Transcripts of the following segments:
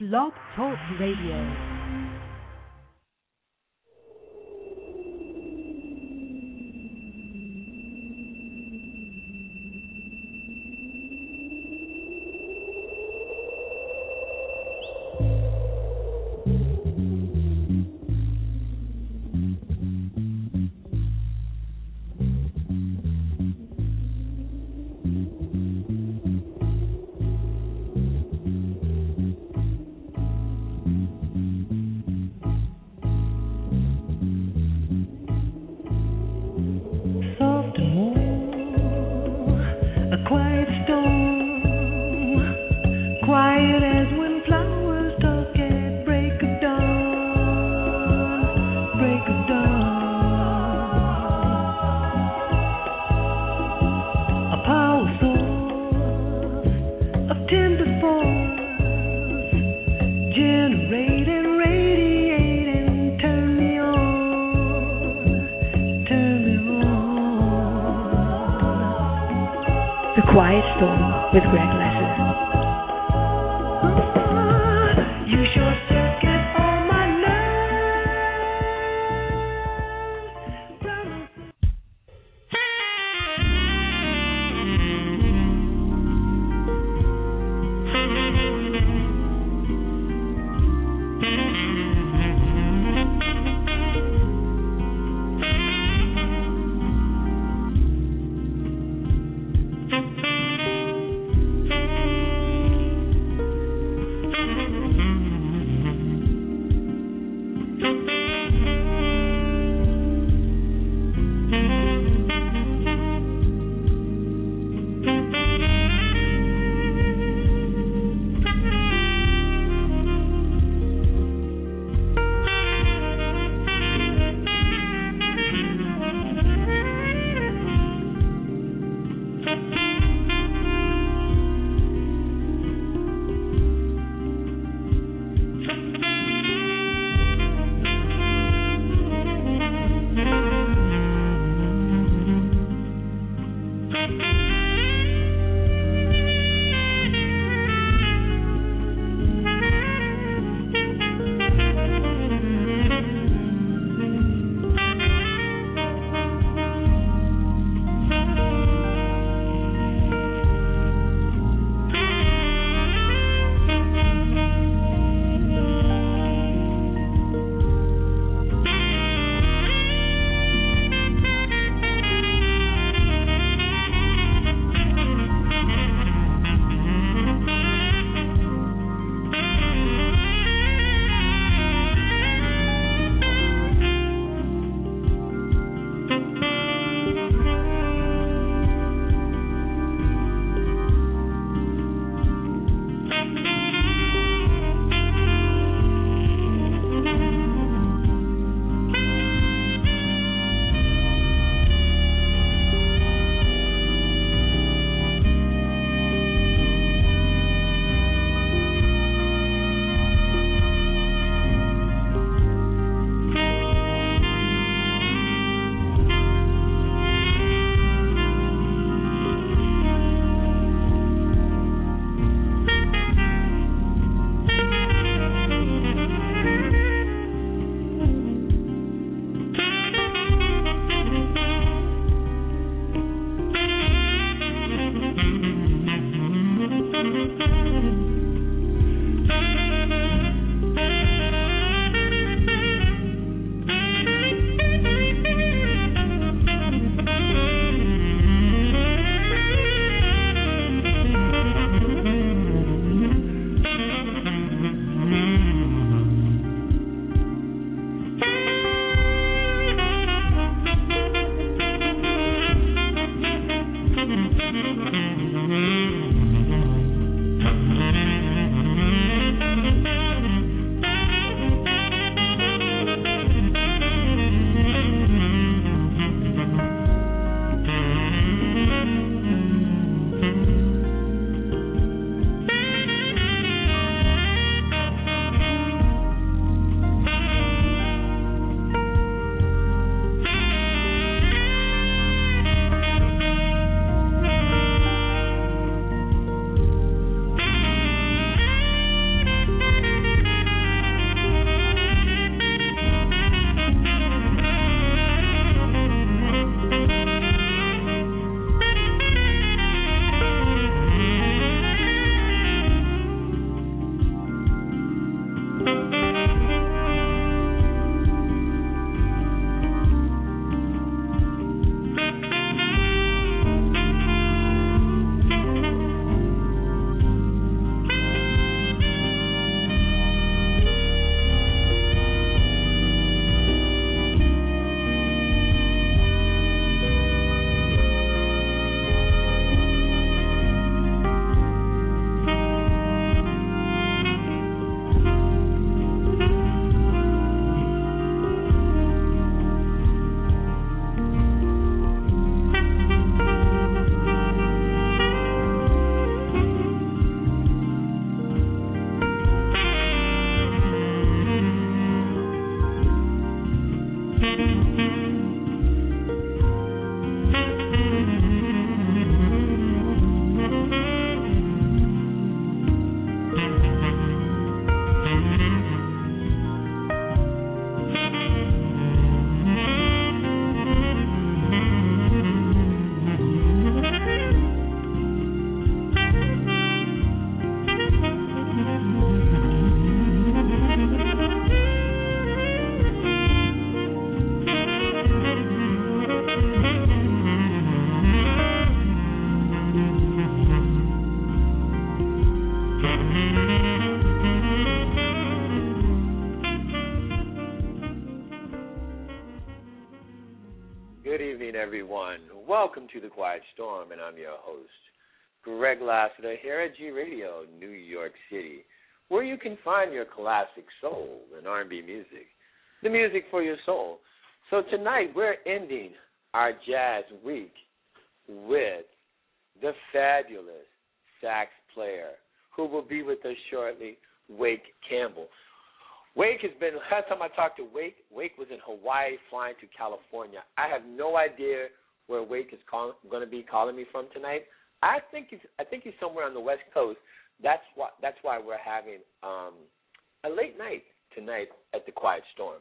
Blog Talk Radio. Everyone. Welcome to the Quiet Storm, and I'm your host, Greg Lassiter, here at G Radio, New York City, where you can find your classic soul and R&B music, the music for your soul. So tonight we're ending our jazz week with the fabulous sax player who will be with us shortly, Wake Campbell. Wake has been last time I talked to Wake, Wake was in Hawaii flying to California. I have no idea where Wake is going to be calling me from tonight. I think he's I think he's somewhere on the West Coast. That's why that's why we're having um, a late night tonight at the Quiet Storm.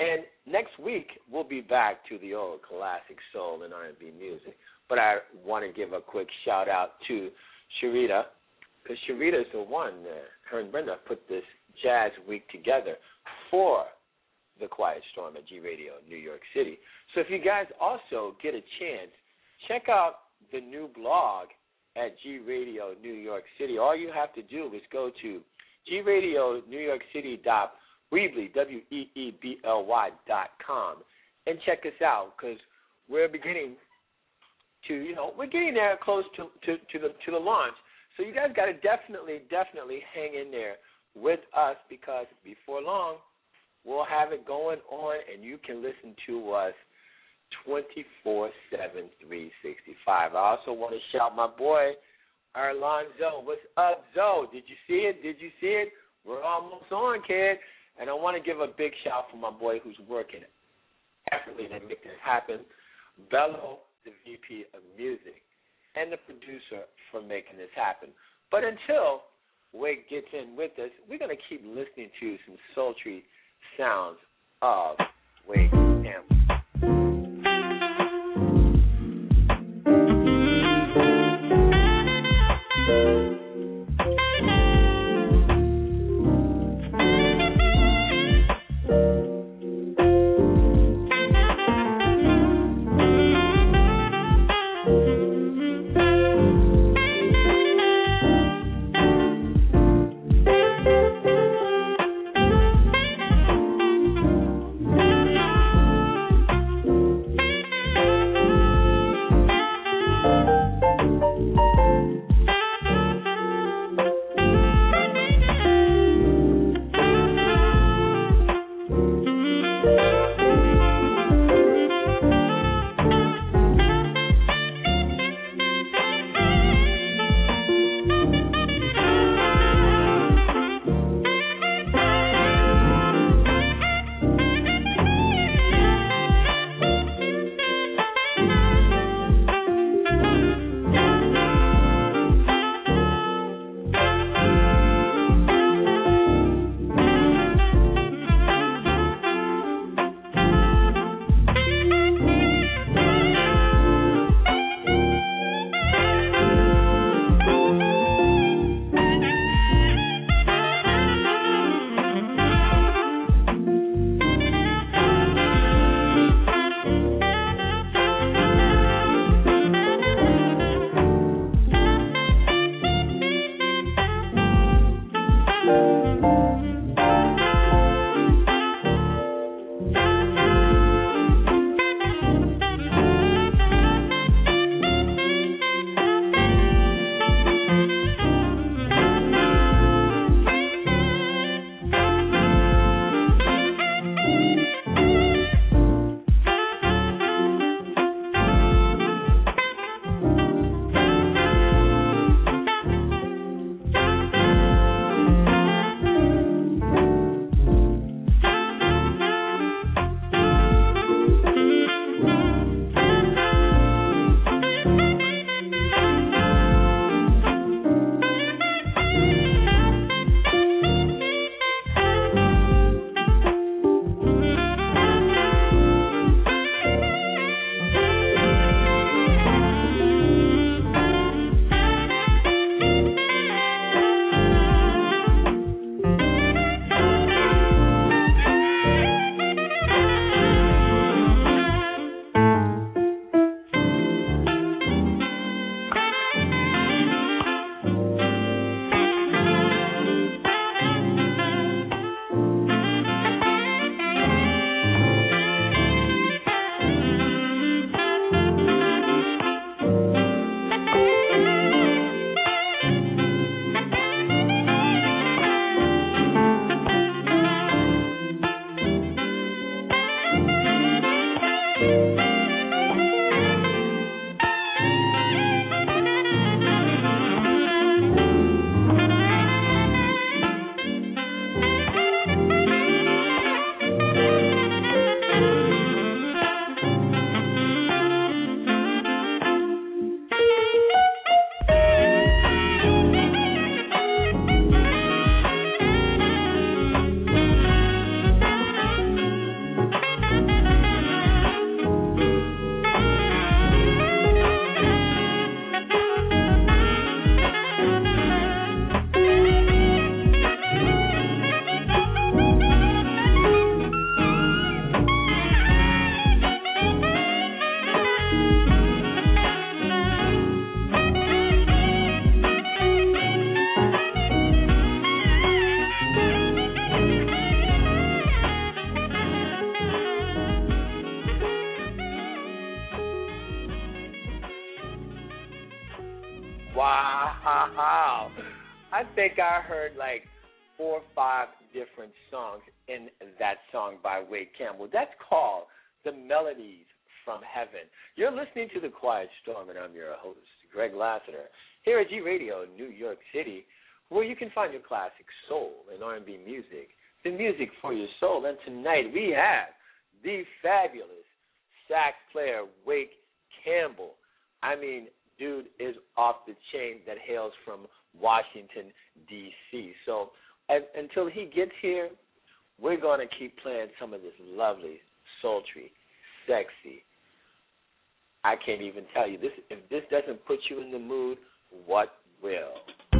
And next week we'll be back to the old classic soul and R&B music. But I want to give a quick shout out to Sharita because Sharita is the one. Uh, her and Brenda put this Jazz Week together for the Quiet Storm at G Radio New York City. So if you guys also get a chance, check out the new blog at G Radio New York City. All you have to do is go to G Radio New York City dot Weebly W E E B L Y dot com and check us out because we're beginning to you know we're getting there close to to to the to the launch. So you guys got to definitely definitely hang in there with us because before long we'll have it going on and you can listen to us 24 7, 365. I also want to shout my boy, Arlon Zoe. What's up, Zoe? Did you see it? Did you see it? We're almost on, kid. And I want to give a big shout for my boy who's working effortlessly to make this happen. Bello, the VP of Music, and the producer for making this happen. But until Wake gets in with us, we're going to keep listening to some sultry sounds of Wake Campbell. Tonight we have the fabulous sax player Wake Campbell. I mean, dude is off the chain that hails from Washington, D.C. So and, until he gets here, we're going to keep playing some of this lovely, sultry, sexy. I can't even tell you this. If this doesn't put you in the mood, what will?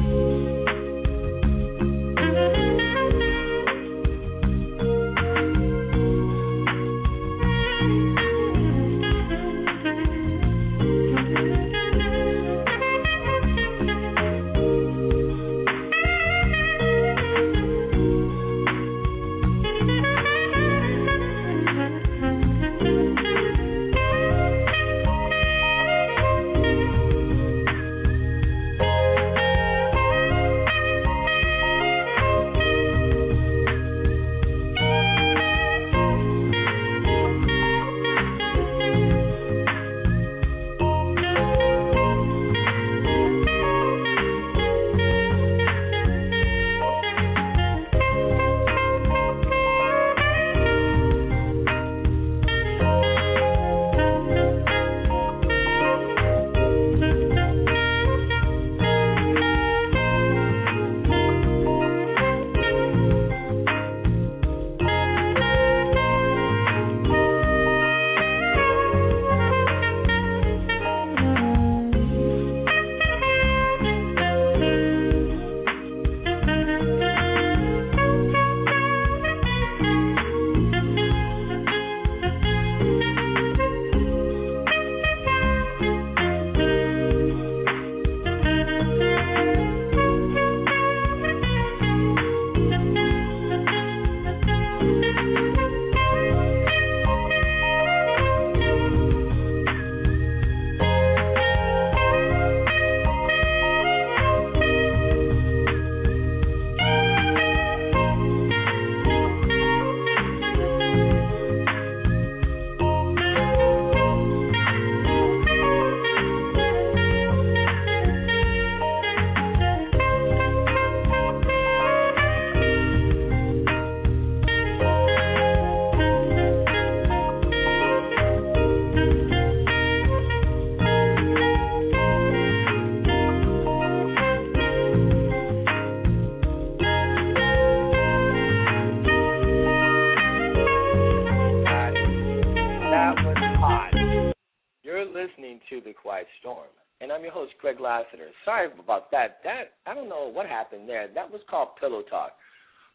What happened there. That was called pillow talk.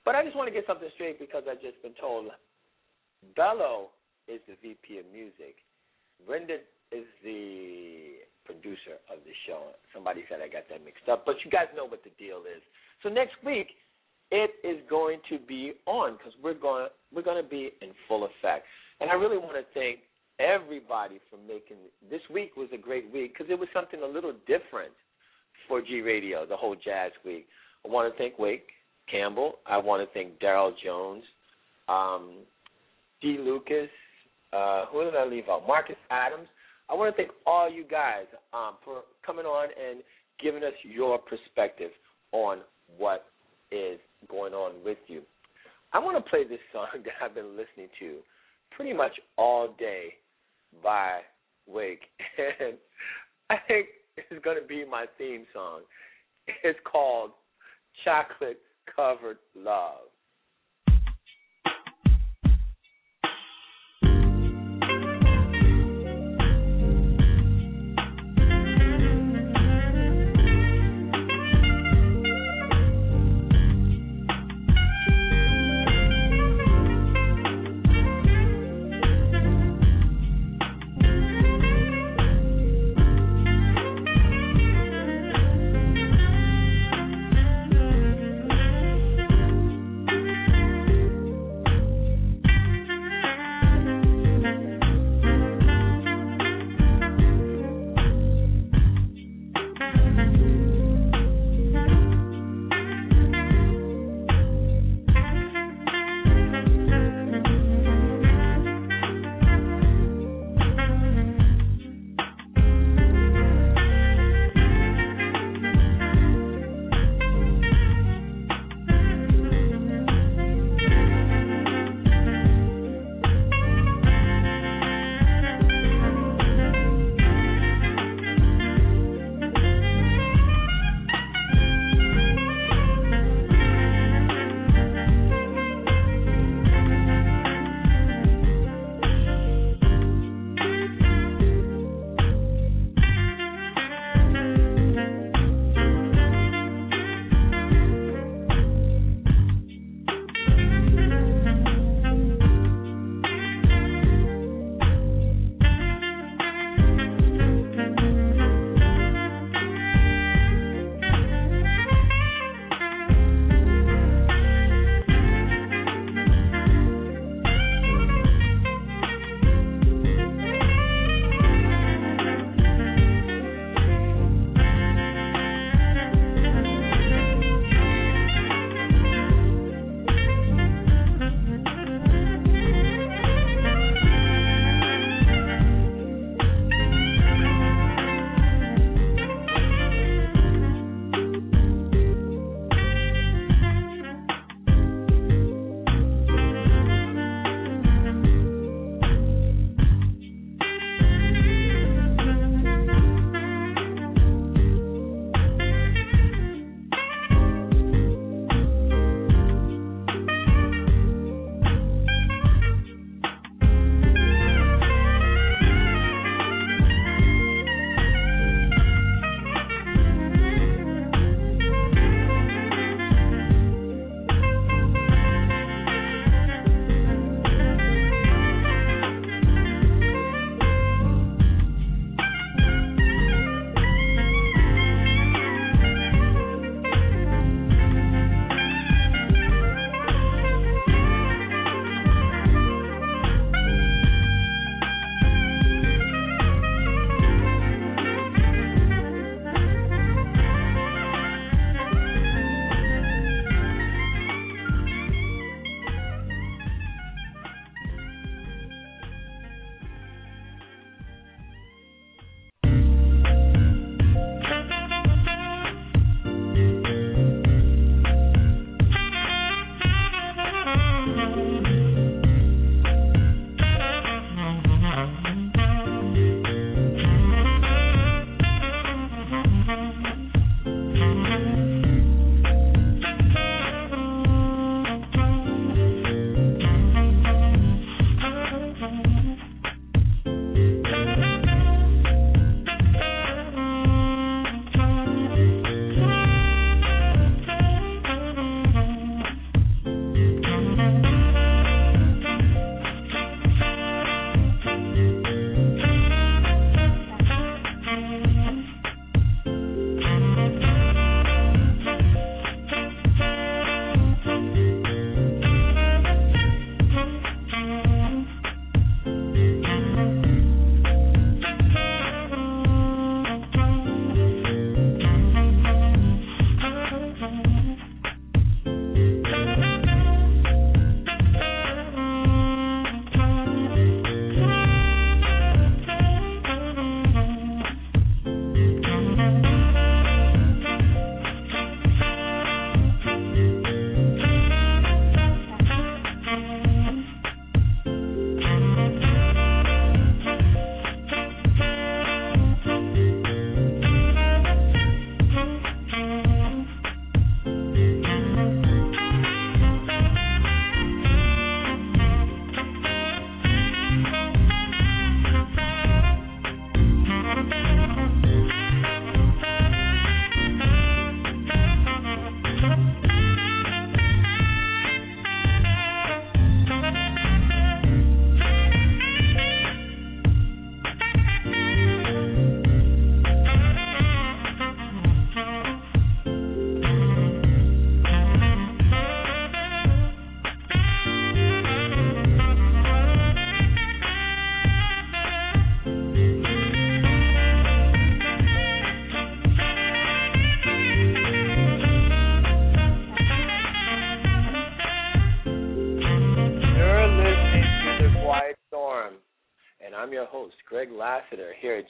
But I just want to get something straight because I've just been told Bello is the VP of music. Brenda is the producer of the show. Somebody said I got that mixed up, but you guys know what the deal is. So next week it is going to be on because we're going we're going to be in full effect. And I really want to thank everybody for making this week was a great week because it was something a little different for G Radio, the whole Jazz Week. I want to thank Wake Campbell. I want to thank Daryl Jones, um, D. Lucas. Uh, who did I leave out? Marcus Adams. I want to thank all you guys um, for coming on and giving us your perspective on what is going on with you. I want to play this song that I've been listening to pretty much all day by Wake. And I think is going to be my theme song. It's called Chocolate Covered Love.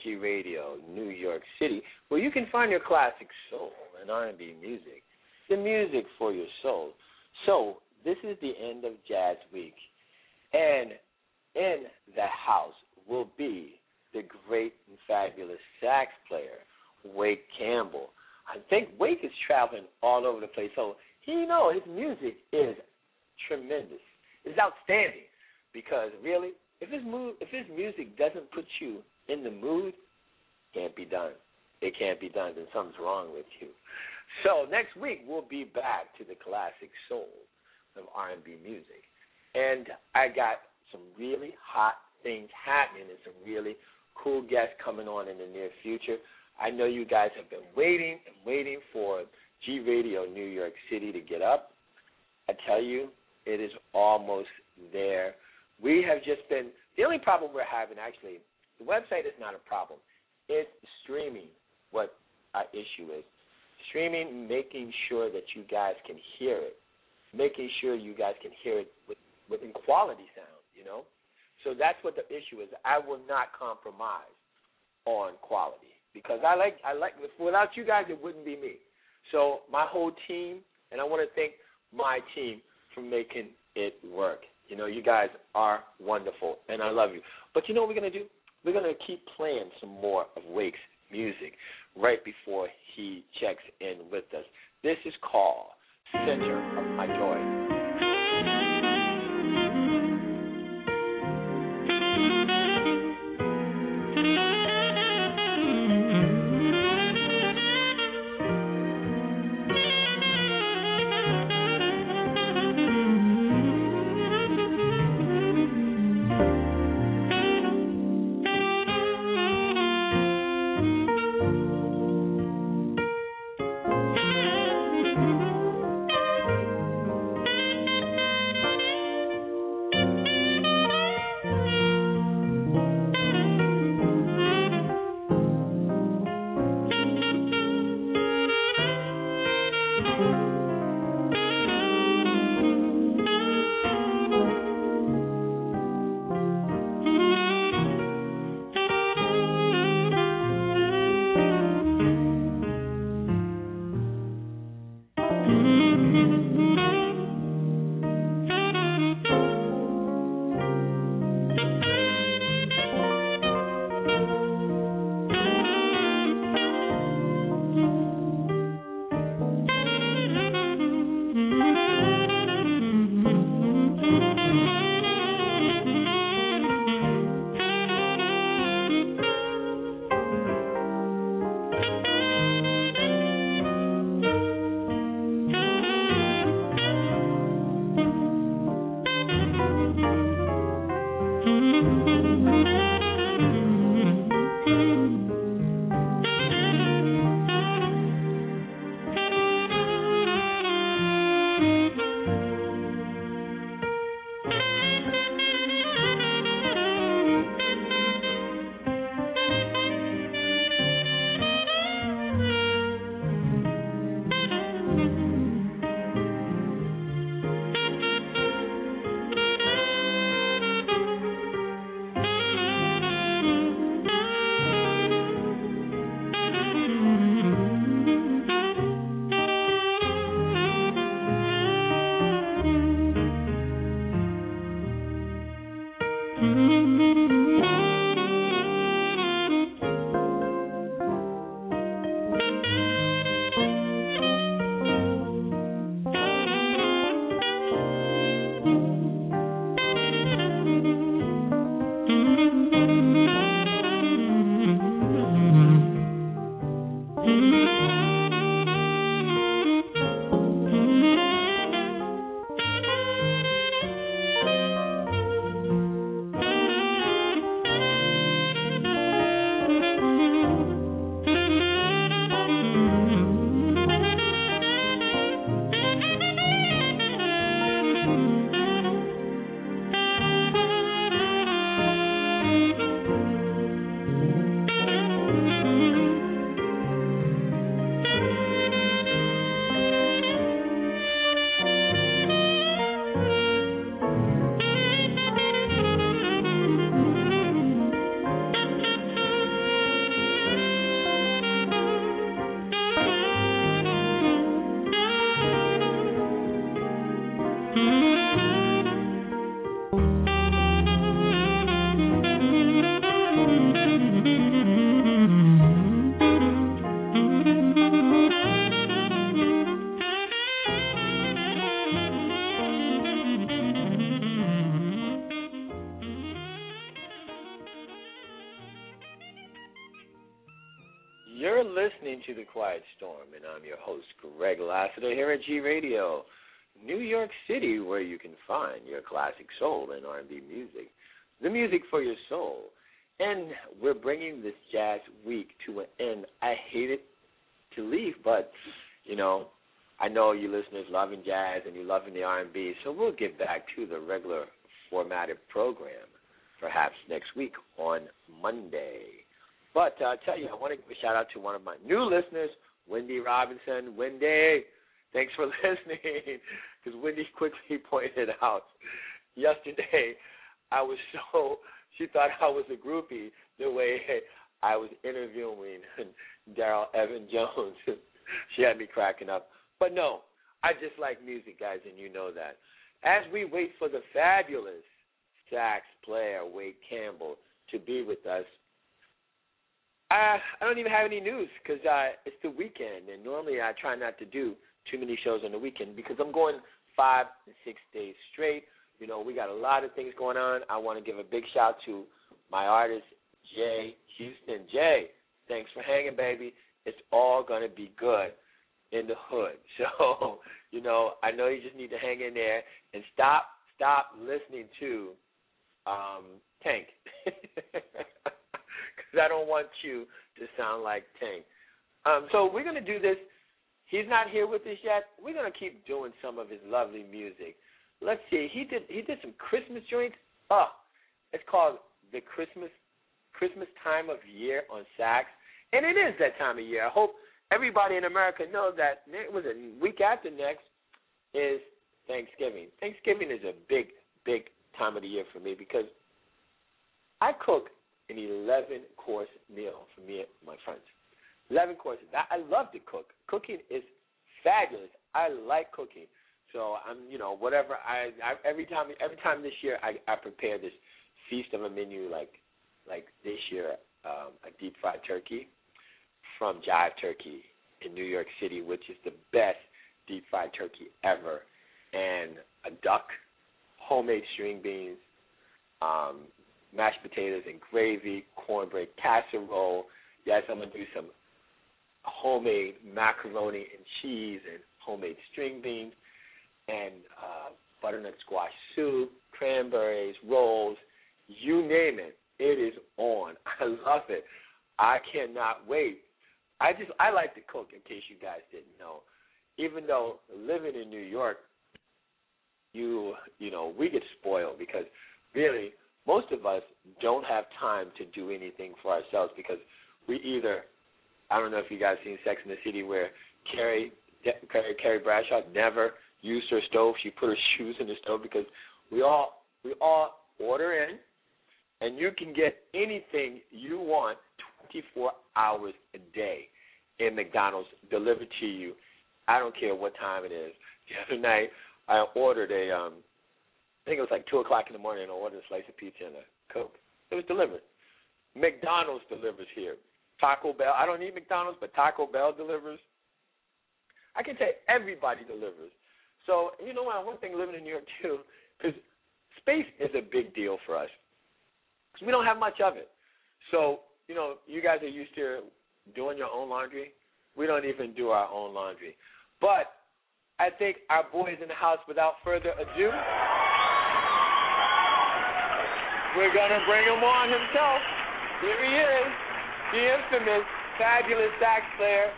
G Radio, New York City, where you can find your classic soul and R&B music, the music for your soul. So, this is the end of Jazz Week, and in the house will be the great and fabulous sax player, Wake Campbell. I think Wake is traveling all over the place, so he know his music is tremendous. It's outstanding because really, if his mood, if his music doesn't put you in the mood, can't be done. It can't be done. Then something's wrong with you. So next week we'll be back to the classic soul of R&B music, and I got some really hot things happening and some really cool guests coming on in the near future. I know you guys have been waiting and waiting for G Radio New York City to get up. I tell you, it is almost there. We have just been the only problem we're having actually, the website is not a problem. It's streaming what our issue is. Streaming, making sure that you guys can hear it, making sure you guys can hear it with, with quality sound, you know? So that's what the issue is. I will not compromise on quality because I like I like without you guys it wouldn't be me. So my whole team and I want to thank my team for making it work. You know, you guys are wonderful and I love you. But you know what we're gonna do? We're gonna keep playing some more of Wake's music right before he checks in with us. This is called Center of My Joy. I'm your host, Greg Lassiter, here at G Radio, New York City, where you can find your classic soul and R&B music, the music for your soul. And we're bringing this Jazz Week to an end. I hate it to leave, but you know, I know you listeners loving jazz and you loving the R&B, so we'll get back to the regular formatted program, perhaps next week on Monday. But uh, I tell you, I want to give a shout out to one of my new listeners, Wendy Robinson. Wendy, thanks for listening. Because Wendy quickly pointed out yesterday, I was so she thought I was a groupie the way I was interviewing Daryl Evan Jones. she had me cracking up. But no, I just like music, guys, and you know that. As we wait for the fabulous sax player Wake Campbell to be with us, I I don't even have any news because uh, it's the weekend, and normally I try not to do too many shows on the weekend because I'm going five and six days straight. You know, we got a lot of things going on. I want to give a big shout to my artist Jay Houston. Jay, thanks for hanging, baby. It's all gonna be good in the hood. So, you know, I know you just need to hang in there and stop stop listening to um Tank. Cuz I don't want you to sound like Tank. Um so we're going to do this. He's not here with us yet. We're going to keep doing some of his lovely music. Let's see. He did he did some Christmas joints. Oh, it's called the Christmas Christmas time of year on sax, and it is that time of year. I hope everybody in America knows that. It was a week after next is Thanksgiving. Thanksgiving is a big, big time of the year for me because I cook an 11 course meal for me and my friends. 11 courses. I, love to cook. Cooking is fabulous. I like cooking. So I'm, you know, whatever I, I every time every time this year I, I prepare this feast of a menu like like this year um, a deep fried turkey from Jive Turkey in New York City, which is the best deep fried turkey ever, and a duck, homemade string beans, um, mashed potatoes and gravy, cornbread casserole. Yes, I'm gonna do some homemade macaroni and cheese and homemade string beans and uh, butternut squash soup, cranberries, rolls, you name it. It is on. I love it. I cannot wait. I just I like to cook in case you guys didn't know. Even though living in New York, you you know, we get spoiled because really most of us don't have time to do anything for ourselves because we either I don't know if you guys seen Sex in the City where Carrie Carrie, Carrie Bradshaw never used her stove. She put her shoes in the stove because we all we all order in and you can get anything you want 24 hours a day in McDonald's delivered to you. I don't care what time it is. The other night, I ordered a, um, I think it was like two o'clock in the morning, I ordered a slice of pizza and a coke. It was delivered. McDonald's delivers here. Taco Bell. I don't need McDonald's, but Taco Bell delivers. I can say everybody delivers. So you know what? One thing living in New York too, because space is a big deal for us because we don't have much of it. So, you know, you guys are used to doing your own laundry. We don't even do our own laundry. But I think our boys in the house, without further ado, we're going to bring him on himself. Here he is, the infamous, fabulous sax player,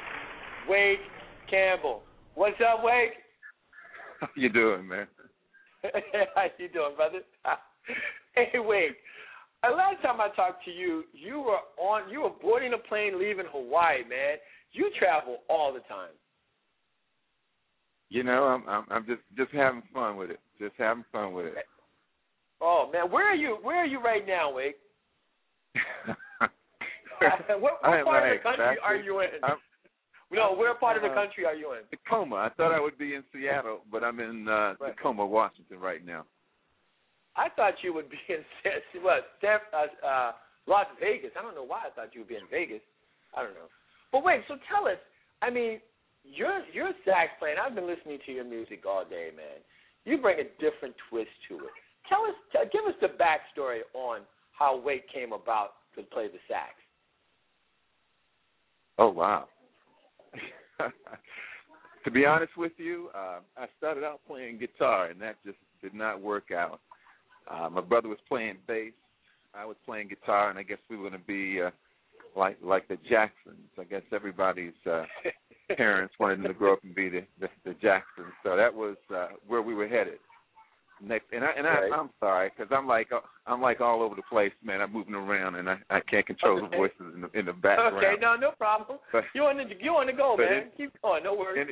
Wake Campbell. What's up, Wake? How you doing, man? How you doing, brother? hey, Wake. Uh, last time I talked to you, you were on, you were boarding a plane leaving Hawaii, man. You travel all the time. You know, I'm I'm, I'm just just having fun with it. Just having fun with it. Oh man, where are you? Where are you right now, Wake? what, what part like, of the country are you in? I'm, no, where part of the uh, country are you in? Tacoma. I thought I would be in Seattle, but I'm in uh, Right. Tacoma, Washington right now. I thought you would be in what, San, uh, uh, Las Vegas. I don't know why I thought you would be in Vegas. I don't know. But wait, so tell us. I mean, you're you're sax player. and I've been listening to your music all day, man. You bring a different twist to it. Tell us, tell, give us the backstory on how Wake came about to play the sax. Oh wow. to be honest with you, uh, I started out playing guitar, and that just did not work out. Uh, my brother was playing bass. I was playing guitar, and I guess we were going to be uh, like like the Jacksons. I guess everybody's uh, parents wanted them to grow up and be the the, the Jacksons. So that was uh, where we were headed. Next, and I and I, Right. I'm sorry because I'm like uh, I'm like all over the place, man. I'm moving around, and I I can't control the voices in the in the background. Okay, no, no problem. But- You on the you on the go, man. it- Keep going. No worries.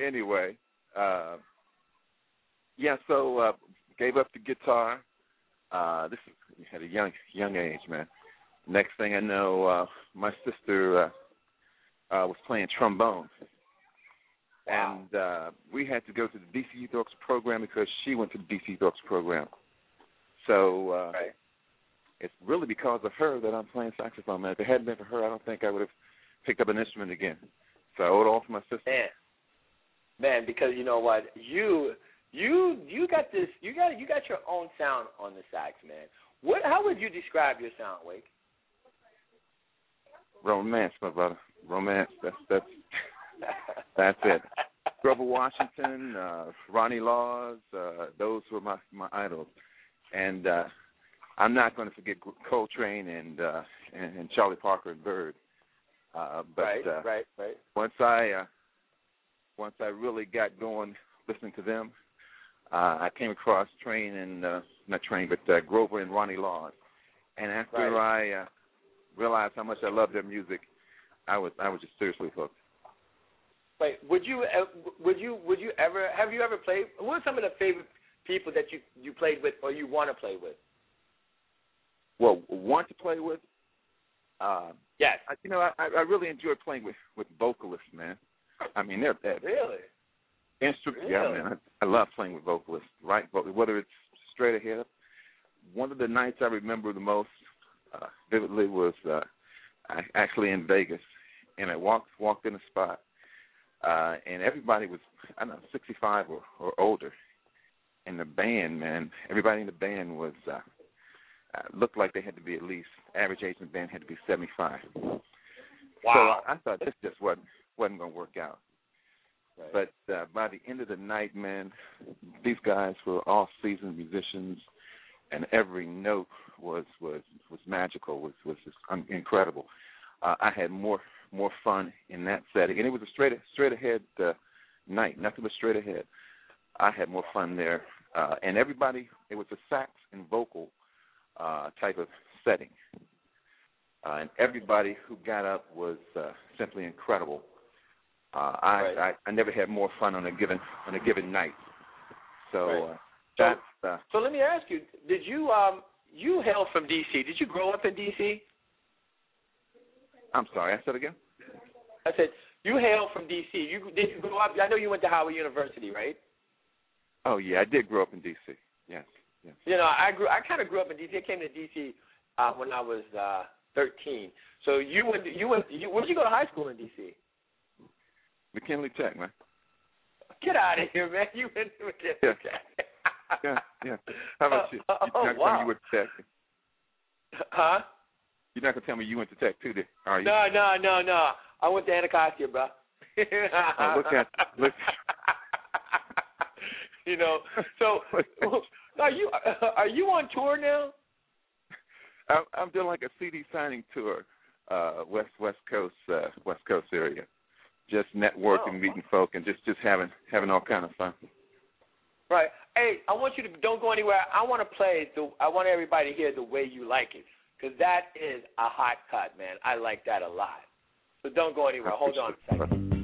Any, anyway, uh, yeah. So uh, gave up the guitar. Uh, this is at a young young age, man. Next thing I know, uh, my sister uh, uh, was playing trombone, Wow. and uh, we had to go to the DC Orchestra program because she went to the DC Orchestra program. So uh, Right. it's really because of her that I'm playing saxophone, man. If it hadn't been for her, I don't think I would have picked up an instrument again. So I owe it all to my sister. Man, man, because you know what, you you you got this, you got you got your own sound on the sax, man. What? How would you describe your sound, Wake? Romance, my brother. Romance. That's that's That's it. Grover Washington, uh, Ronnie Laws. Uh, those were my my idols, and uh, I'm not going to forget Coltrane and uh, and, and Charlie Parker and Bird. Uh, but right, uh, right, right. once I uh, once I really got going listening to them, uh, I came across Trane and uh, not Trane, but uh, Grover and Ronnie Laws. And after Right. I uh, realized how much I loved their music, I was I was just seriously hooked. Wait, would you would you would you ever have you ever played? Who are some of the favorite people that you you played with or you want to play with? Well, want to play with? Uh, Yes. I, you know, I, I really enjoy playing with with vocalists, man. I mean, they're, they're Really? Instrument, yeah, man. I, I love playing with vocalists, right? But whether it's straight ahead. One of the nights I remember the most uh, vividly was uh, I, actually in Vegas, and I walked walked in a spot, uh, and everybody was I don't know 65 or, or older, and the band, man, everybody in the band was uh, uh, looked like they had to be at least average age in the band had to be 75. Wow. So I, I thought this just wasn't wasn't going to work out. Right. But uh, by the end of the night, man, these guys were all seasoned musicians, and every note was was was magical, was was just un- incredible. Uh, I had more more fun in that setting, and it was a straight straight ahead uh, night. Nothing but straight ahead. I had more fun there, uh, and everybody. It was a sax and vocal uh, type of setting, uh, and everybody who got up was uh, simply incredible. Uh, I, Right. I I never had more fun on a given on a given night. So Right. uh, that's uh, So let me ask you: Did you um you hail from D.C.? Did you grow up in D.C.? I'm sorry. I said again. I said you hail from D.C. You did you grow up? I know you went to Howard University, right? Oh yeah, I did grow up in D.C. Yes, yes. You know, I grew. I kind of grew up in D.C. I came to D.C. Uh, when I was uh, 13. So you went. You went. You, where did you go to high school in D.C.? McKinley Tech, man. Get out of here, man! You went to McKinley Yeah. Yeah, yeah. How about you? Oh, You're not gonna tell me wow. you went to Tech. Huh? You're not gonna tell me you went to Tech too, are you? No, no, no, no. I went to Anacostia, bro. Oh, look at- look. you know, so are you are you on tour now? I'm, I'm doing like a CD signing tour, uh, West West Coast, uh, West Coast area. Just networking, Oh. meeting folk, and just just having having all kind of fun. Right. Hey, I want you to don't go anywhere. I want to play the. I want everybody to hear the way you like it, because that is a hot cut, man. I like that a lot. So don't go anywhere. Hold on a second.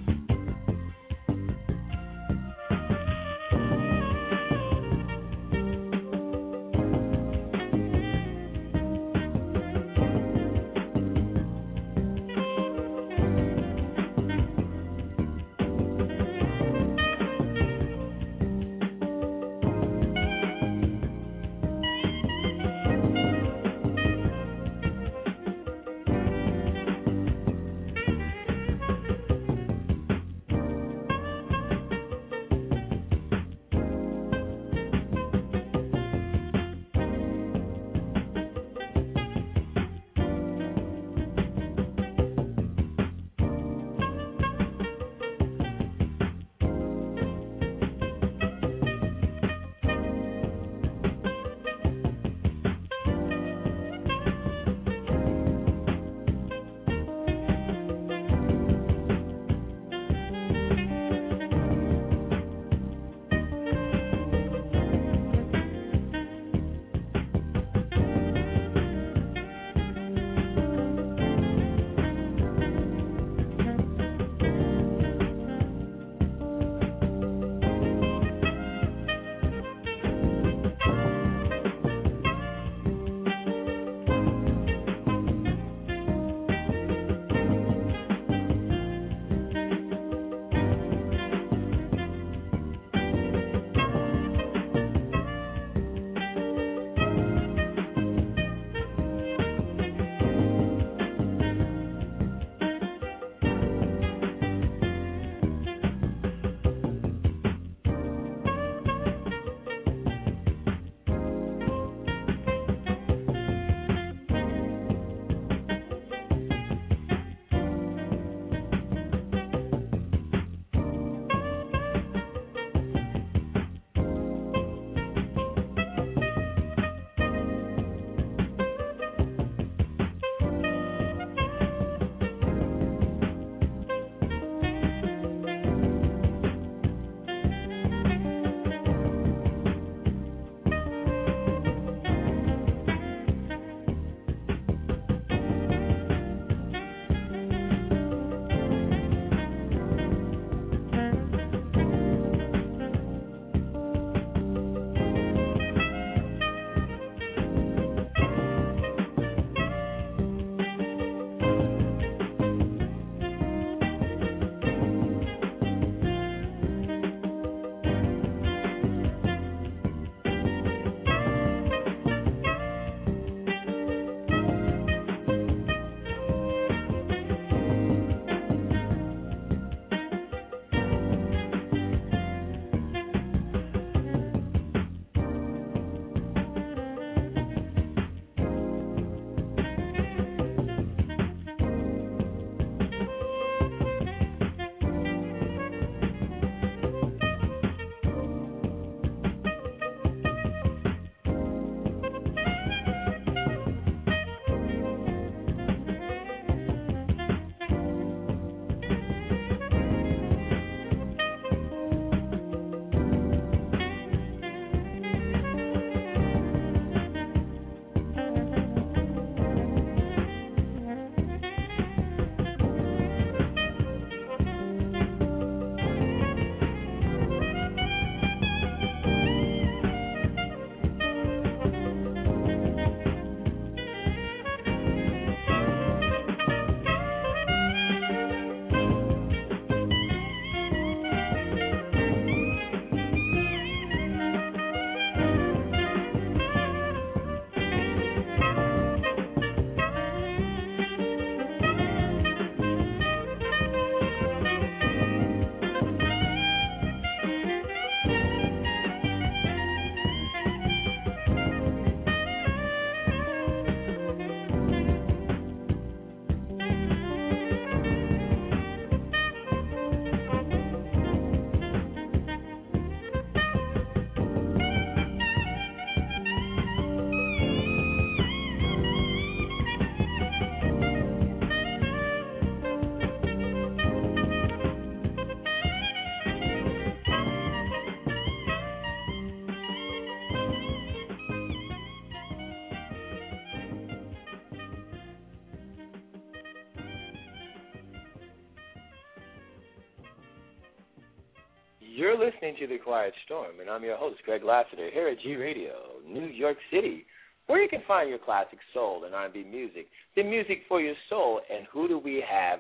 Listening to The Quiet Storm, and I'm your host, Greg Lassiter, here at G Radio, New York City, where you can find your classic soul and R&B music, the music for your soul. And who do we have?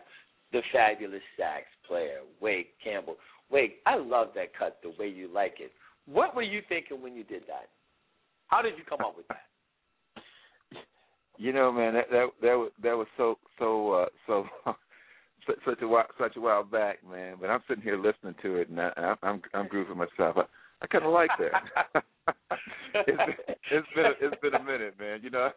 The fabulous sax player, Wake Campbell. Wake, I love that cut, the way you like it. What were you thinking when you did that? How did you come up with that? You know, man, that that that was, that was so so uh, so such a while such a while back, man. But I'm sitting here listening to it, and I, I'm I'm grooving myself. I, I kind of like that. it's, it's been a, it's been a minute, man. You know,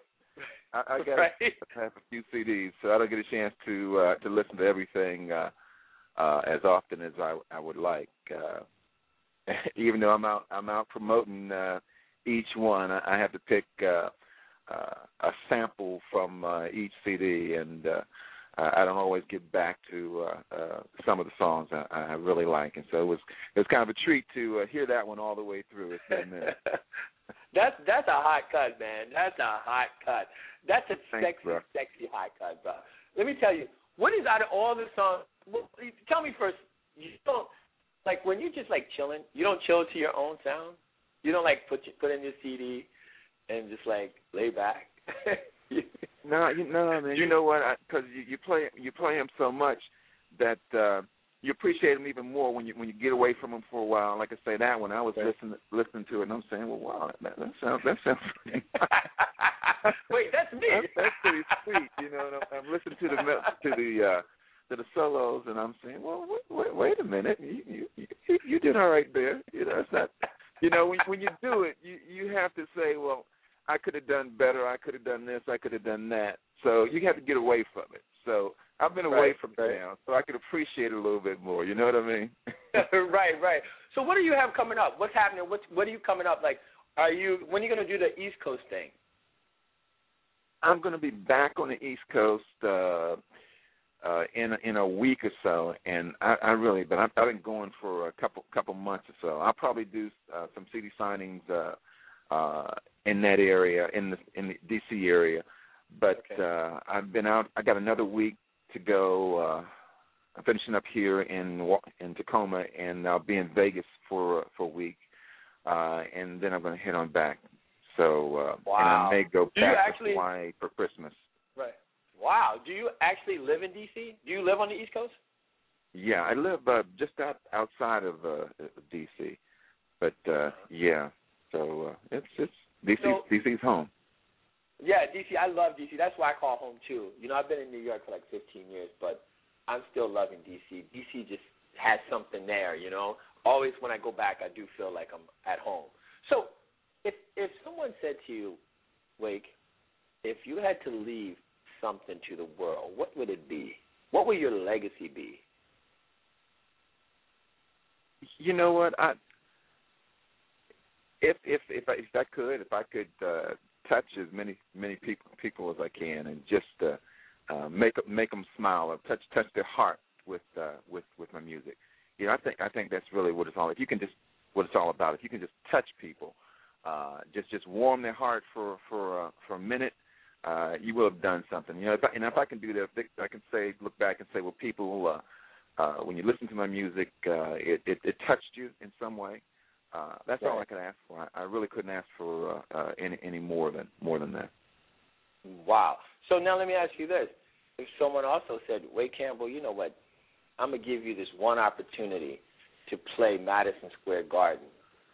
I, I got right. I have a few CDs, so I don't get a chance to uh, to listen to everything uh, uh, as often as I I would like. Uh, even though I'm out I'm out promoting uh, each one, I, I have to pick uh, uh, a sample from uh, each CD, and uh, I don't always get back to uh, uh, some of the songs I, I really like, and so it was it was kind of a treat to uh, hear that one all the way through. It's been that's that's a hot cut, man. That's a hot cut. That's a Thanks, sexy, bro. sexy hot cut, bro. Let me tell you, what is out of all the songs? Well, tell me first. You don't like when you're just like chilling. You don't chill to your own sound. You don't like put your, put in your CD and just like lay back. No, you no, man. You know what? Because you, you play you play him so much that uh you appreciate him even more when you when you get away from him for a while. Like I say, that one I was Right. listening listening to it, and I'm saying, well, wow, that, that sounds that sounds. pretty Wait, that's me. that's, that's pretty sweet, you know. And I'm, I'm listening to the to the uh to the solos, and I'm saying, well, wait, wait, wait a minute, you, you you you did all right there. You know, it's not, you know, when when you do it, you you have to say, well, I could have done better. I could have done this. I could have done that. So you have to get away from it. So I've been away Right, from right. now, so I could appreciate it a little bit more. You know what I mean? right, right. So what do you have coming up? What's happening? What's what are you coming up? Like, are you when are you going to do the East Coast thing? I'm going to be back on the East Coast uh, uh, in in a week or so, and I, I really, but I've, I've been going for a couple couple months or so. I'll probably do uh, some CD signings uh, uh, in that area, in the in the DC area. But Okay. uh, I've been out. I got another week to go. Uh, I'm finishing up here in Wa- in Tacoma, and I'll be in Vegas for for a week, uh, and then I'm going to head on back. So uh, and Wow. I may go back actually- to Hawaii for Christmas. Right. Wow. Do you actually live in DC? Do you live on the East Coast? Yeah, I live uh, just out outside of uh, DC, but uh, yeah, so uh, it's it's DC So- DC's home. Yeah, DC. I love DC. That's why I call home too. You know, I've been in New York for like 15 years, but I'm still loving DC. DC just has something there. You know, always when I go back, I do feel like I'm at home. So, if if someone said to you, Wake, if you had to leave something to the world, what would it be? What would your legacy be? You know what? I if if if I if I could if I could uh, touch as many many people people as I can and just uh, uh, make make them smile or touch touch their heart with uh, with with my music. You know, I think I think that's really what it's all. If you can just what it's all about. If you can just touch people, uh, just just warm their heart for for uh, for a minute, uh, you will have done something. You know, if I, and if I can do that, if I can say look back and say, well, people, uh, uh, when you listen to my music, uh, it, it it touched you in some way. Uh, that's all Right. I could ask for. I, I really couldn't ask for uh, uh, any any more than more than that. Wow. So now let me ask you this: If someone also said, "Wake Campbell, you know what? I'm gonna give you this one opportunity to play Madison Square Garden,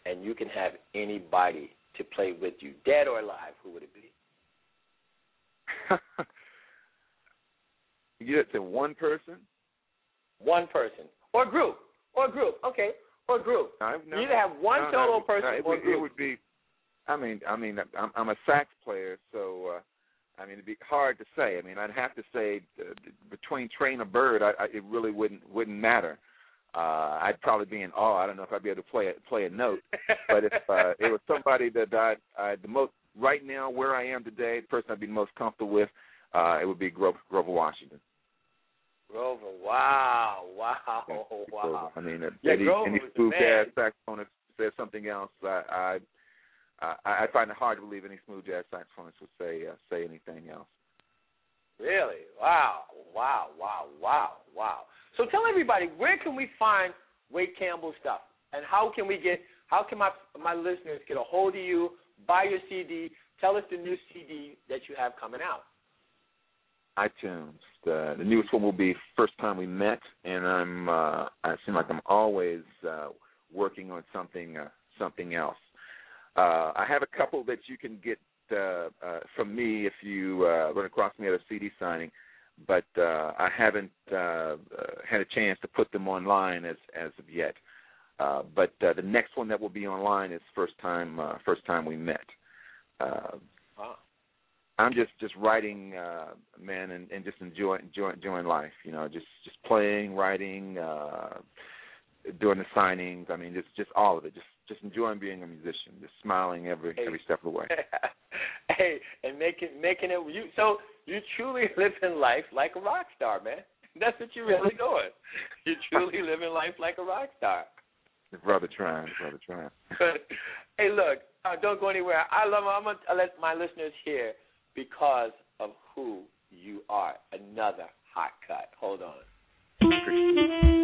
and you can have anybody to play with you, dead or alive. Who would it be?" you get to one person. One person or group or group. Okay, or group. No, no, you either have one no, solo person it, or would, group. it would be. I mean, I mean, I'm, I'm a sax player, so uh, I mean, it'd be hard to say. I mean, I'd have to say uh, between Trane a bird, I, I, it really wouldn't wouldn't matter. Uh, I'd probably be in awe. I don't know if I'd be able to play a, play a note, but if uh, it was somebody that I, I the most right now where I am today, the person I'd be most comfortable with, uh, it would be Grover, Grover Washington. Grover. Wow. Wow. Grover. Wow. I mean, Yeah, any, Grover any smooth jazz saxophonist says something else, I, I I I find it hard to believe any smooth jazz saxophonist would say uh, say anything else. Really? Wow. Wow. Wow. Wow. Wow. So tell everybody where can we find Wake Campbell's stuff? And how can we get? How can my my listeners get a hold of you? Buy your CD. Tell us the new CD that you have coming out. iTunes. The, the newest one will be "First Time We Met," and I'm uh, I seem like I'm always uh, working on something uh, something else. Uh, I have a couple that you can get uh, uh, from me if you uh, run across me at a CD signing, but uh, I haven't uh, uh, had a chance to put them online as as of yet. Uh, but uh, the next one that will be online is first time uh, first time we met. Uh, Wow. I'm just just writing, uh, man, and, and just enjoying enjoying enjoying life. You know, just just playing, writing, uh, doing the signings. I mean, just just all of it. Just just enjoying being a musician. Just smiling every Hey. every step of the way. hey, and making making it you so you truly living life like a rock star, man. That's what you're really doing. You're truly living life like a rock star. brother trying, brother trying. hey, look, uh, don't go anywhere. I love. I'm gonna let my listeners hear because of who you are. Another hot cut. Hold on.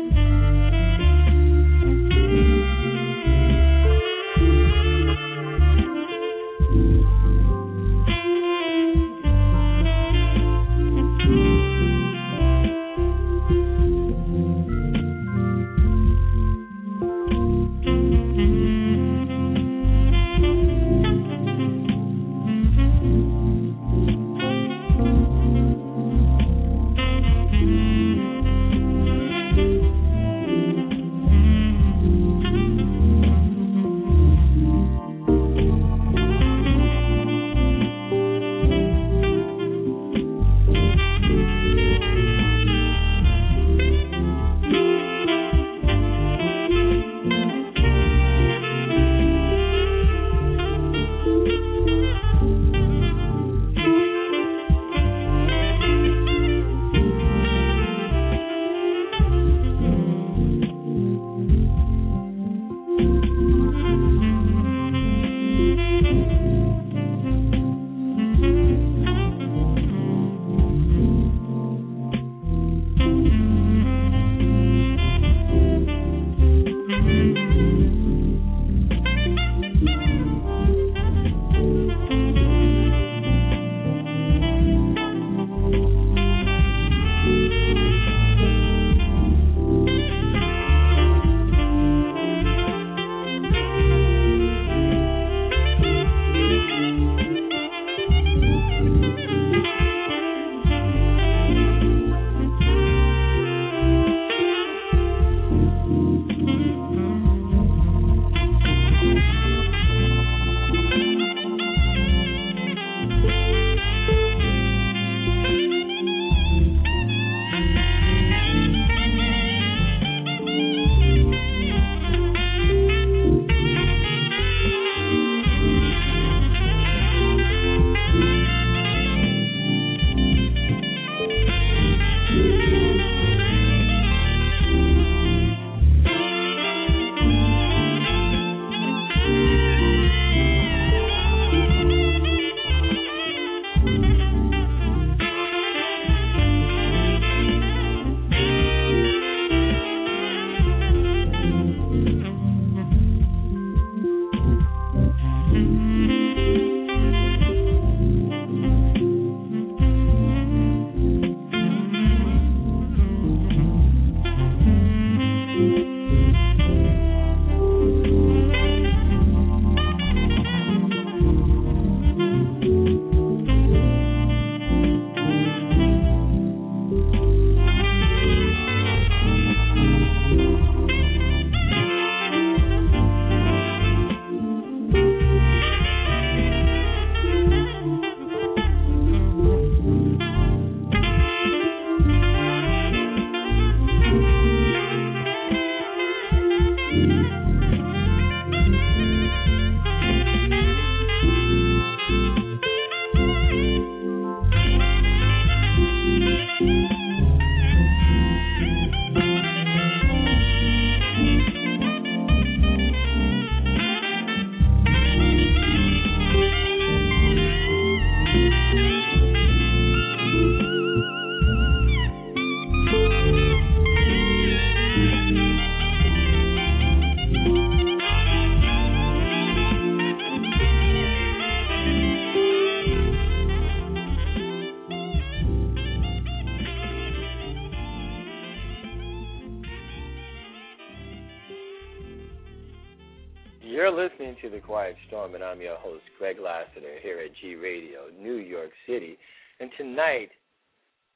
To The Quiet Storm, and I'm your host, Greg Lassiter, here at G Radio, New York City. And tonight,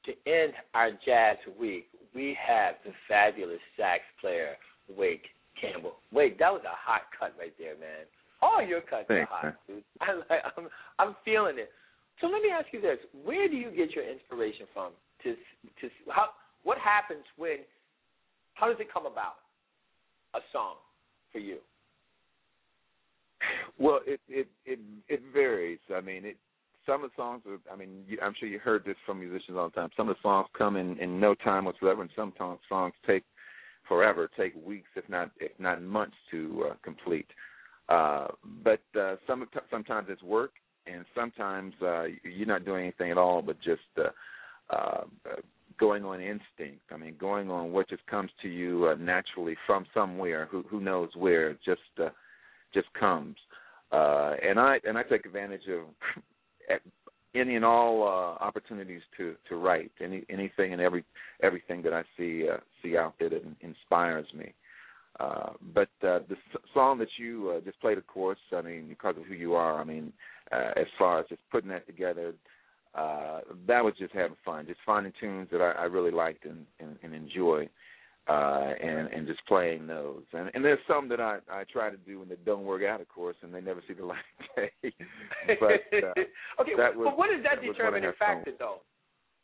to end our jazz week, we have the fabulous sax player, Wake Campbell. Wake, that was a hot cut right there, man. All your cuts Thanks, are hot, man. dude. I like, I'm, I'm feeling it. So let me ask you this: Where do you get your inspiration from? To to how what happens when? How does it come about? A song for you. Well, it it it it varies. I mean, it some of the songs are. I mean, you, I'm sure you heard this from musicians all the time. Some of the songs come in in no time whatsoever, and some songs take forever, take weeks, if not if not months to uh, complete. Uh, but uh, some sometimes it's work, and sometimes uh, you're not doing anything at all, but just uh, uh, going on instinct. I mean, going on what just comes to you uh, naturally from somewhere. Who who knows where? Just uh, just comes. Uh, and I and I take advantage of any and all uh, opportunities to to write any anything and every everything that I see uh, see out there that inspires me. Uh, but uh, the song that you uh, just played, of course, I mean, because of who you are, I mean, uh, as far as just putting that together, uh, that was just having fun, just finding tunes that I, I really liked and, and, and enjoy, and and just playing those. And, and there's some that I I try to do and that don't work out, of course, and they never see the light of day. but uh, okay, that but what is that, that was I determining factor, though?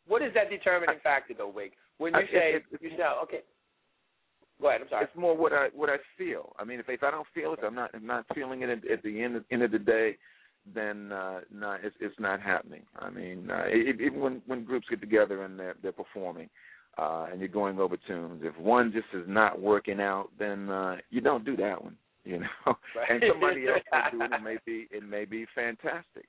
What is that determining factor, though, Wake? When you I- say it- it- you say okay, go ahead. I'm sorry. It's more what I what I feel. I mean, if if I don't feel it, I'm not I'm not feeling it at, at the end end of the day. Then uh, no, it's it's not happening. I mean, uh, even when when groups get together and they're they're performing, uh, and you're going over tunes, if one just is not working out, then uh, you don't do that one. You know, Right. and somebody else will do it. It may be it may be fantastic.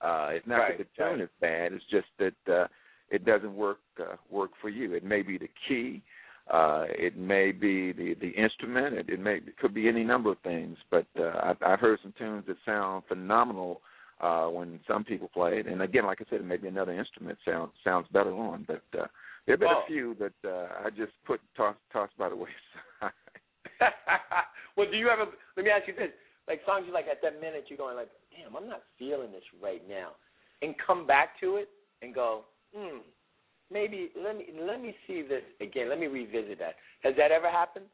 Uh, it's not Right, that the tune right. is bad. It's just that uh, it doesn't work uh, work for you. It may be the key. Uh, it may be the the instrument. It, it may it could be any number of things. But uh, I've, I've heard some tunes that sound phenomenal uh, when some people play it. And again, like I said, it maybe another instrument sounds sounds better on. But uh, there have been Oh. a few that uh, I just put toss tossed by the wayside. well, do you ever? Let me ask you this: like songs you like at that minute, you're going like, "Damn, I'm not feeling this right now," and come back to it and go, "Hmm, maybe let me let me see this again. Let me revisit that." Has that ever happened?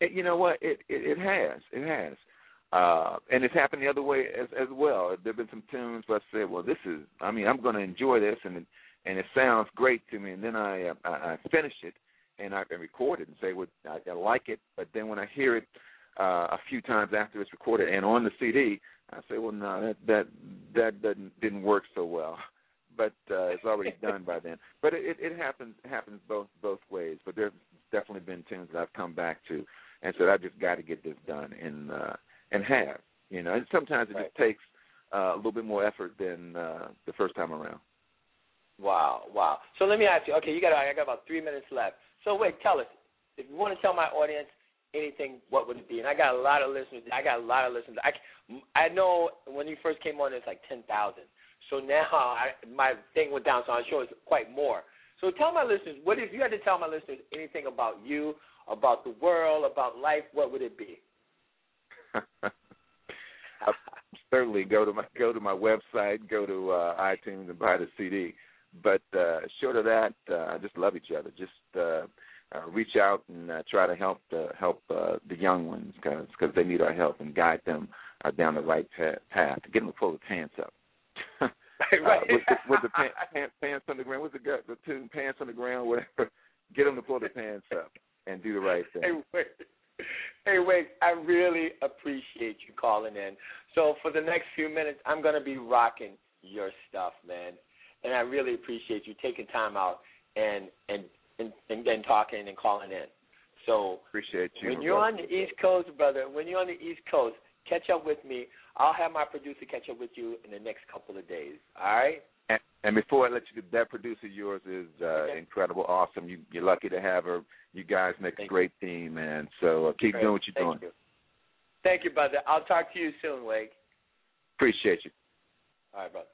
It, you know what? It, it it has. It has. Uh, and it's happened the other way as as well. There've been some tunes where I said, "Well, this is. I mean, I'm going to enjoy this, and it, and it sounds great to me." And then I uh, I, I finish it and I can record it and say, "Well, I, I like it." But then when I hear it uh, a few times after it's recorded and on the CD, I say, "Well, no, that that that doesn't didn't work so well." But uh, it's already done by then. But it, it, it happens happens both both ways. But there's definitely been tunes that I've come back to and said, "I just got to get this done," and uh, and have you know. And sometimes it Right. just takes uh, a little bit more effort than uh, the first time around. Wow, wow. So let me ask you. Okay, you got I got about three minutes left. So wait, tell us if you want to tell my audience anything, what would it be? And I got a lot of listeners. I got a lot of listeners. I I know when you first came on, it's like ten thousand. So now I, my thing went down, so I'm sure it's quite more. So tell my listeners, what if you had to tell my listeners anything about you, about the world, about life? What would it be? Certainly, go to my go to my website, go to uh, iTunes, and buy the CD. But uh, short of that, uh, just love each other. Just uh, uh, reach out and uh, try to help uh, help uh, the young ones because they need our help and guide them uh, down the right pa- path. Get them to pull the pants up. right. uh, with the, with the pants, pants, pants on the ground, what's the the tune, pants on the ground, whatever. Get them to pull their pants up and do the right thing. Hey, wait. Hey, wait. I really appreciate you calling in. So for the next few minutes, I'm going to be rocking your stuff, man. And I really appreciate you taking time out and and and, and, and talking and calling in. So Appreciate you. when you're on the East Coast, brother, when you're on the East Coast, catch up with me. I'll have my producer catch up with you in the next couple of days. All right? And, and before I let you, that producer of yours is uh, Okay. incredible, awesome. You, you're lucky to have her. You guys make Thank a great team, man. So uh, keep Great. doing what you're Thank doing. You. Thank you, brother. I'll talk to you soon, Wake. Appreciate you. All right, brother.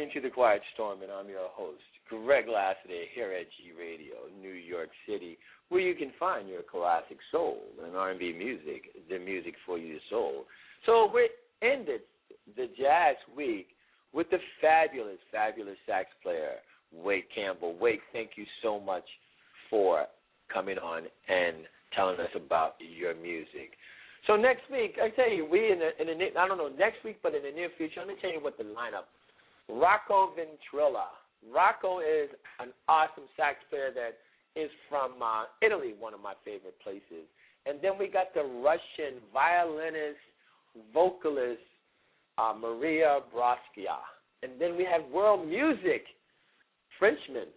Listening to The Quiet Storm, and I'm your host, Greg Lassiter, here at G Radio, New York City, where you can find your classic soul and R&B music, the music for your soul. So we ended the Jazz Week with the fabulous, fabulous sax player, Wake Campbell. Wake, thank you so much for coming on and telling us about your music. So next week, I tell you, we in the, in the I don't know next week, but in the near future, let me tell you what the lineup. Rocco Ventrella. Rocco is an awesome sax player that is from uh, Italy, one of my favorite places. And then we got the Russian violinist, vocalist uh, Maria Broskia. And then we have world music, Frenchman,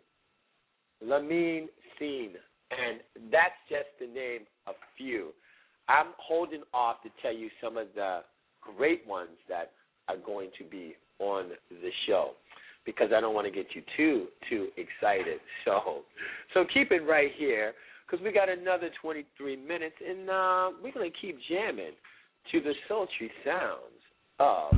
Lamine Seen. And that's just to name a few. I'm holding off to tell you some of the great ones that are going to be on the show because I don't want to get you too too excited. So so keep it right here because we got another 23 minutes and uh, we're gonna keep jamming to the sultry sounds of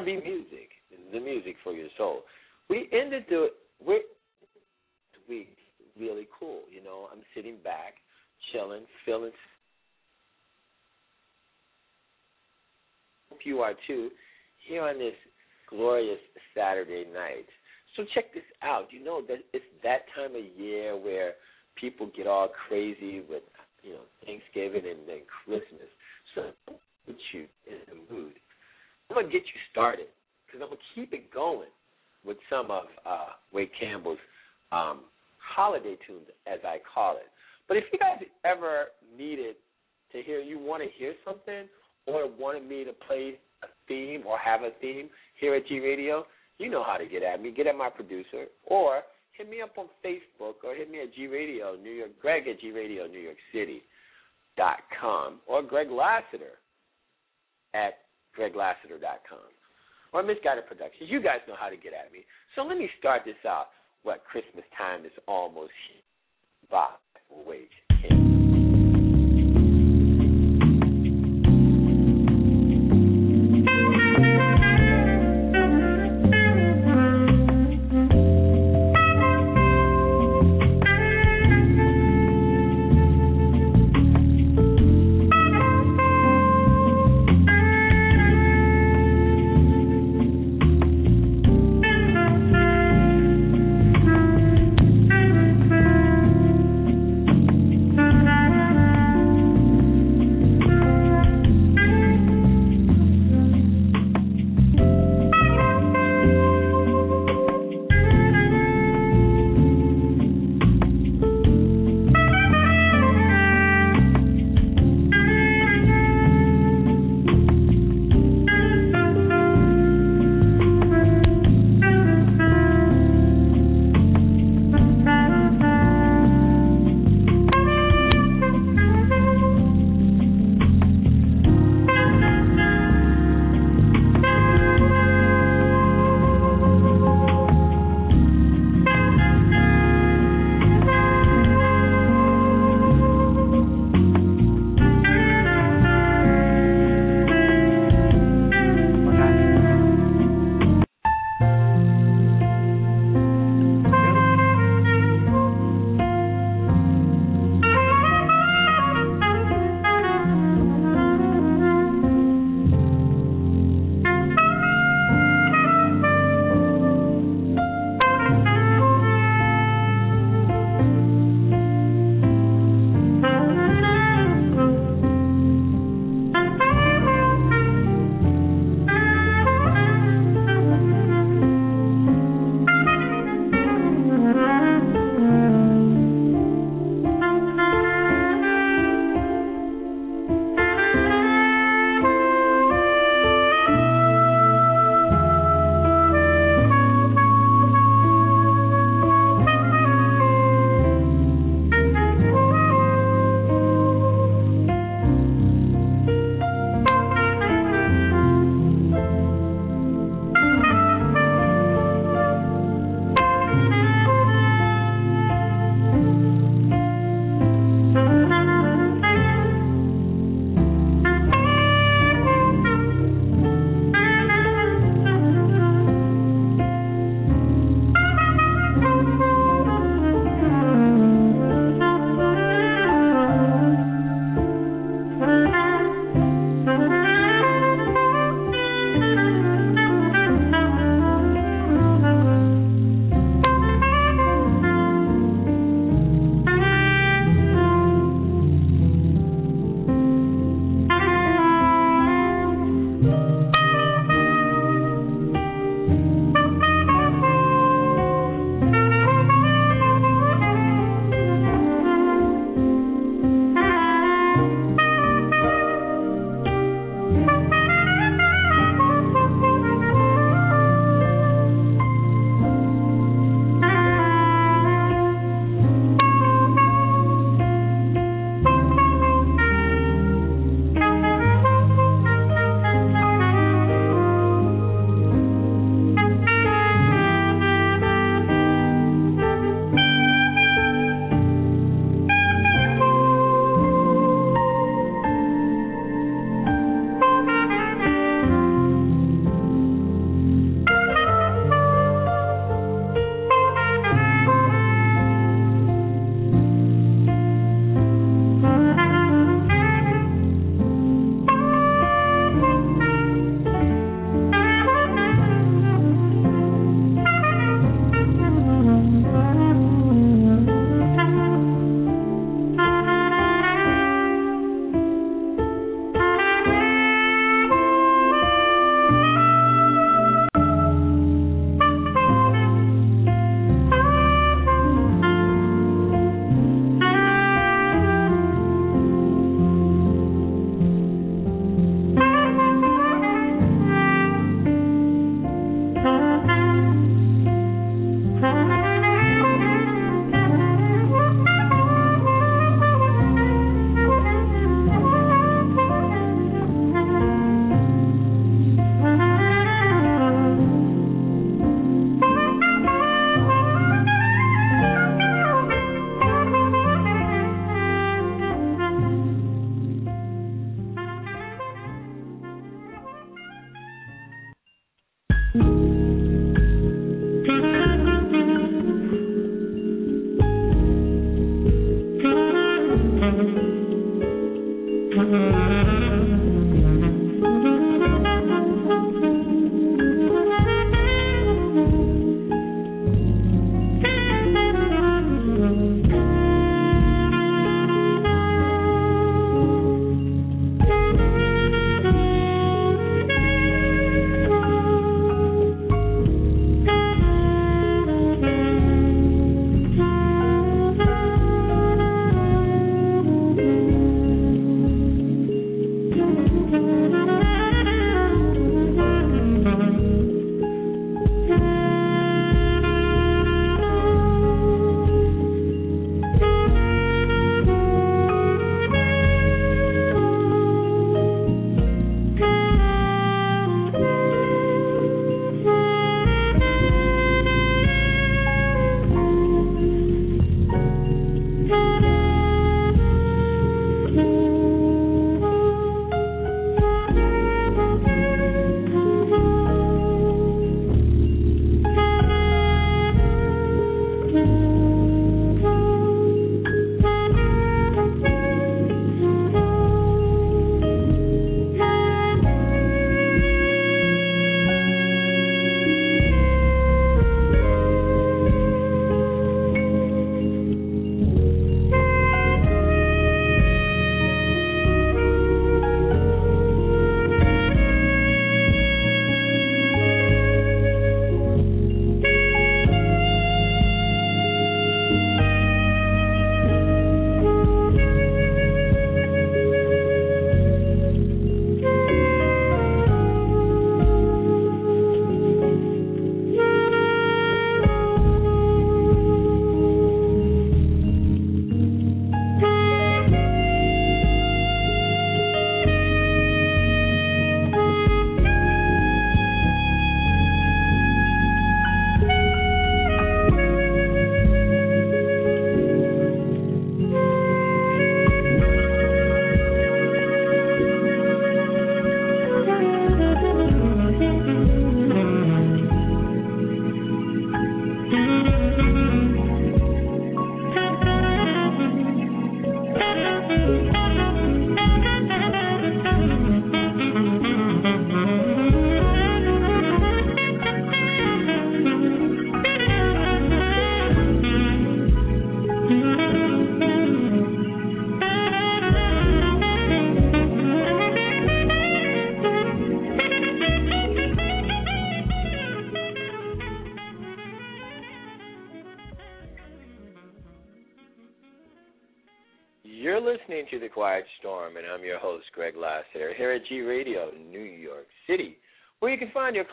R&B music. Lassiter at greglassiter.com or Misguided Productions. You guys know how to get at me. So let me start this out. What Christmas time is almost here. Bob Wage.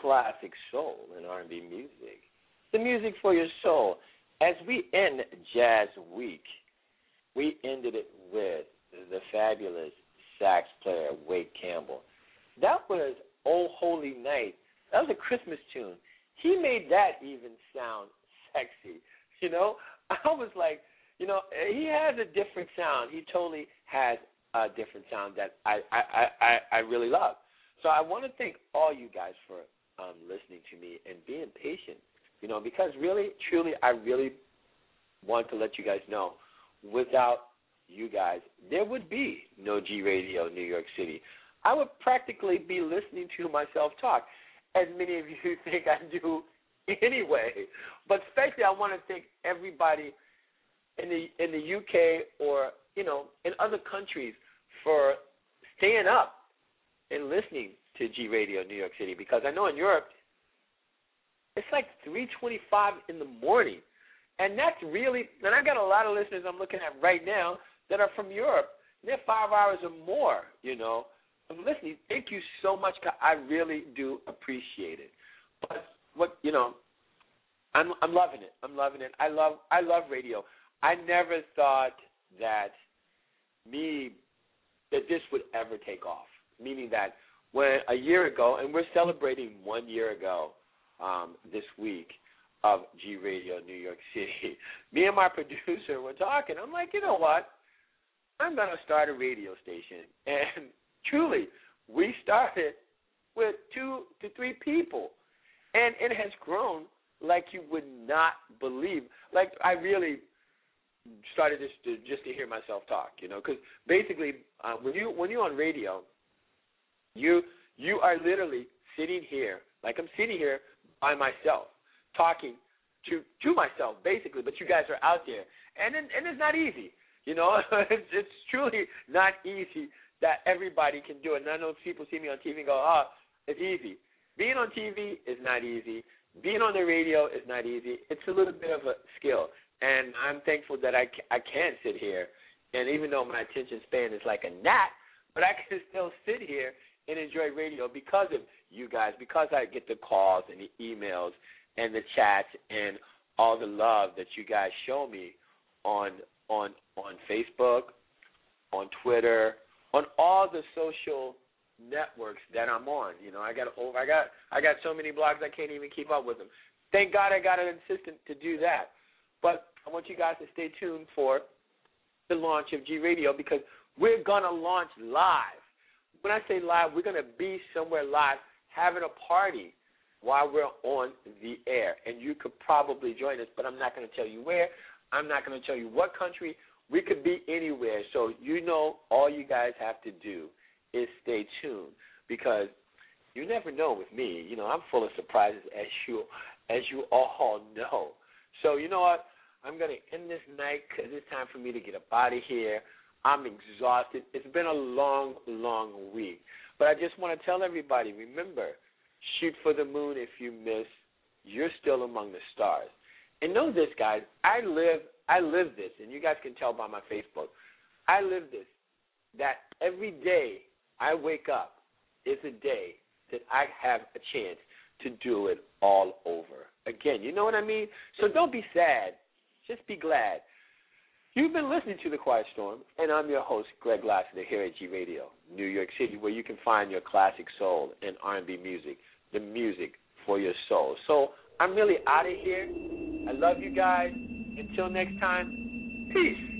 Classic soul and R&B music, the music for your soul. As we end Jazz Week, we ended it with the fabulous sax player Wake Campbell. That was "Oh Holy Night." That was a Christmas tune. He made that even sound sexy. You know, I was like, you know, he has a different sound. He totally has a different sound that I I I, I really love. So I want to thank all you guys for um, listening to me and being patient. You know, because really, truly, I really want to let you guys know, without you guys, there would be no G Radio New York City. I would practically be listening to myself talk, as many of you think I do anyway. But especially, I want to thank everybody in the in the UK or you know in other countries for staying up and listening to G Radio New York City because I know in Europe it's like 3:25 in the morning, and that's really and I've got a lot of listeners I'm looking at right now that are from Europe. They're five hours or more, you know. I'm listening. Thank you so much. I really do appreciate it. But what you know, I'm I'm loving it. I'm loving it. I love I love radio. I never thought that me that this would ever take off. Meaning that when a year ago, and we're celebrating one year ago um, this week of G Radio New York City. Me and my producer were talking. I'm like, you know what? I'm to start a radio station. And truly, we started with two to three people. and it has grown like you would not believe. Like I really started just to just to hear myself talk, you know, because basically uh, when you when you're on radio, you you are literally sitting here like I'm sitting here by myself talking to to myself basically, but you guys are out there, and and it's not easy, you know, it's, it's truly not easy that everybody can do it. And I know people see me on TV and go, oh, it's easy. Being on TV is not easy. Being on the radio is not easy. It's a little bit of a skill, and I'm thankful that I I can sit here, and even though my attention span is like a gnat, but I can still sit here and enjoy radio because of you guys, because I get the calls and the emails and the chats and all the love that you guys show me on on on Facebook, on Twitter, on all the social networks that I'm on. You know, I got over I got I got so many blogs I can't even keep up with them. Thank God I got an assistant to do that. But I want you guys to stay tuned for the launch of G Radio because we're gonna launch live. When I say live, we're gonna be somewhere live having a party while we're on the air. And you could probably join us, but I'm not gonna tell you where. I'm not gonna tell you what country. We could be anywhere. So you know all you guys have to do is stay tuned because you never know with me. You know, I'm full of surprises as you as you all know. So you know what? I'm gonna end this night because it's time for me to get out of here. I'm exhausted. It's been a long, long week. But I just want to tell everybody, remember, shoot for the moon if you miss. You're still among the stars. And know this, guys. I live, I live this, and you guys can tell by my Facebook. I live this. That every day I wake up is a day that I have a chance to do it all over again. You know what I mean? So don't be sad. Just be glad. You've been listening to The Quiet Storm, and I'm your host, Greg Lassiter, here at G Radio, New York City, where you can find your classic soul and R&B music, the music for your soul. So I'm really out of here. I love you guys. Until next time, peace.